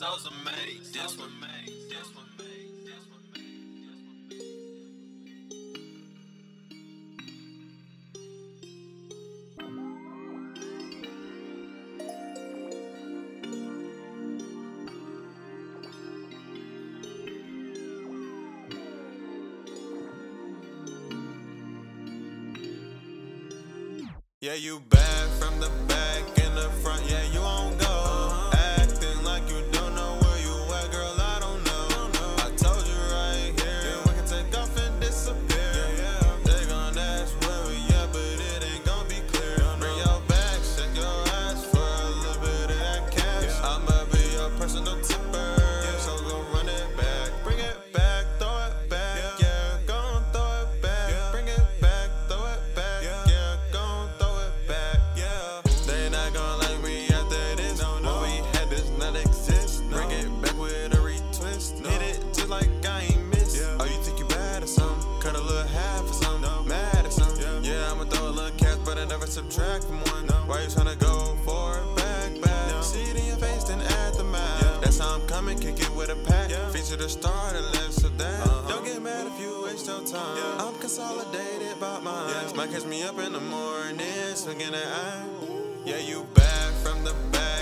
souls are made. This one made. This one. Yeah, you bad from the back and the front. Yeah, you on subtract from one. Why you tryna go for it? Back, back. See it in your face, then add the math. That's how I'm coming, kick it with a pack. Yeah. Feature the star, the left of that. Uh-huh. Don't get mad if you waste your time. Yeah. I'm consolidated by mine. Might catch me up in the morning, swinging the eye. Yeah, you bad from the back.